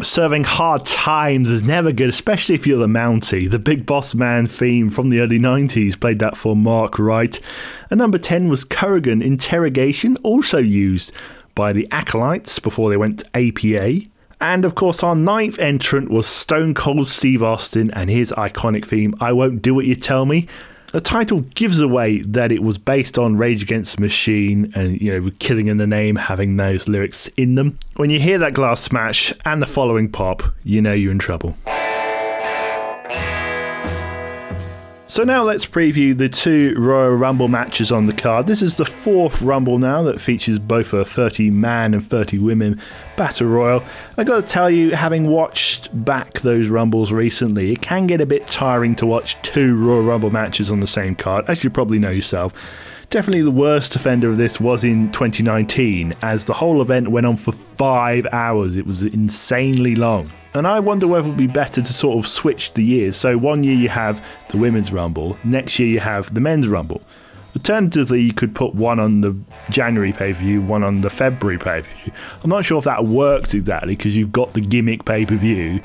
Serving hard times is never good, especially if you're the Mountie. The Big Boss Man theme from the early 90s played that for Mark Wright. And number 10 was Kurrgan Interrogation, also used by the Acolytes before they went to APA. And of course, our ninth entrant was Stone Cold Steve Austin and his iconic theme, I Won't Do What You Tell Me. The title gives away that it was based on Rage Against the Machine and, you know, killing in the name having those lyrics in them. When you hear that glass smash and the following pop, you know you're in trouble. So now let's preview the two Royal Rumble matches on the card. This is the fourth Rumble now that features both a 30 man and 30 women Battle Royal. I got to tell you, having watched back those Rumbles recently, it can get a bit tiring to watch two Royal Rumble matches on the same card, as you probably know yourself. Definitely the worst offender of this was in 2019, as the whole event went on for five hours. It was insanely long. And I wonder whether it would be better to sort of switch the years. So one year you have the Women's Rumble, next year you have the Men's Rumble. Alternatively, you could put one on the January pay per view, one on the February pay per view. I'm not sure if that works exactly because you've got the gimmick pay per view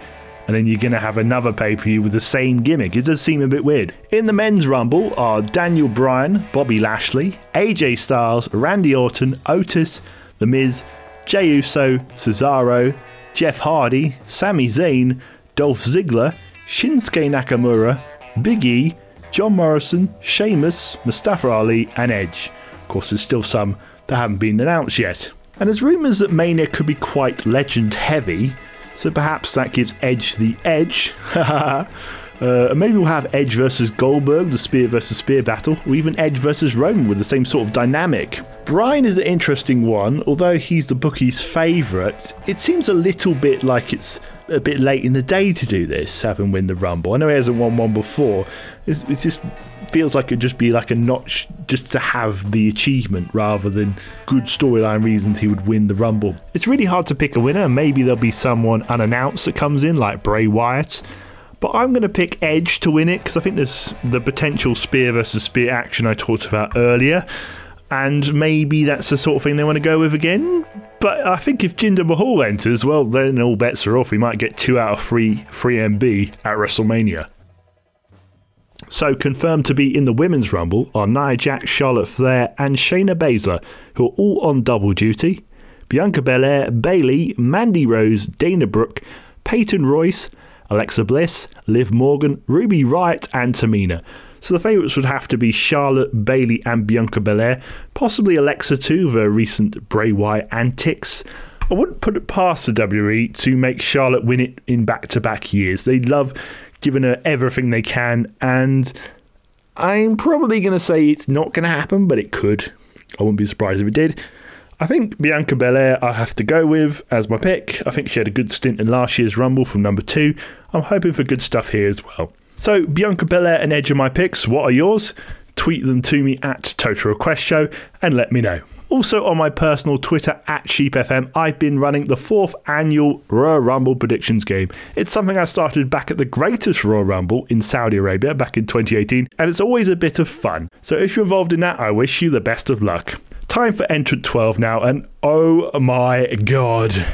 and then you're going to have another pay per view with the same gimmick. It does seem a bit weird. In the men's rumble are Daniel Bryan, Bobby Lashley, AJ Styles, Randy Orton, Otis, The Miz, Jey Uso, Cesaro, Jeff Hardy, Sami Zayn, Dolph Ziggler, Shinsuke Nakamura, Big E, John Morrison, Sheamus, Mustafa Ali, and Edge. Of course, there's still some that haven't been announced yet. And there's rumours that Mania could be quite legend heavy, so perhaps that gives Edge the edge. uh, maybe we'll have Edge versus Goldberg, the spear versus spear battle, or even Edge versus Roman with the same sort of dynamic. Bryan is an interesting one, although he's the bookie's favourite. It seems a little bit like it's a bit late in the day to do this, have him win the Rumble. I know he hasn't won one before. It's, it just feels like it'd just be like a notch just to have the achievement rather than good storyline reasons he would win the Rumble. It's really hard to pick a winner. Maybe there'll be someone unannounced that comes in, like Bray Wyatt. But I'm going to pick Edge to win it because I think there's the potential spear versus spear action I talked about earlier. And maybe that's the sort of thing they want to go with again. But I think if Jinder Mahal enters, well, then all bets are off. We might get two out of three 3MB at WrestleMania. So confirmed to be in the Women's Rumble are Nia Jax, Charlotte Flair, and Shayna Baszler, who are all on double duty. Bianca Belair, Bayley, Mandy Rose, Dana Brooke, Peyton Royce, Alexa Bliss, Liv Morgan, Ruby Riott, and Tamina. So the favourites would have to be Charlotte, Bayley, and Bianca Belair, possibly Alexa too, her recent Bray Wyatt antics. I wouldn't put it past the WWE to make Charlotte win it in back to back years. They love giving her everything they can, and I'm probably going to say it's not going to happen, but it could. I wouldn't be surprised if it did. I think Bianca Belair I have to go with as my pick. I think she had a good stint in last year's Rumble from number two. I'm hoping for good stuff here as well. So, Bianca Belair and Edge are my picks. What are yours? Tweet them to me at Total Request Show and let me know. Also on my personal Twitter at SheepFM, I've been running the fourth annual Royal Rumble predictions game. It's something I started back at the greatest Royal Rumble in Saudi Arabia back in 2018, and it's always a bit of fun. So if you're involved in that, I wish you the best of luck. Time for entrant 12 now, and oh my god.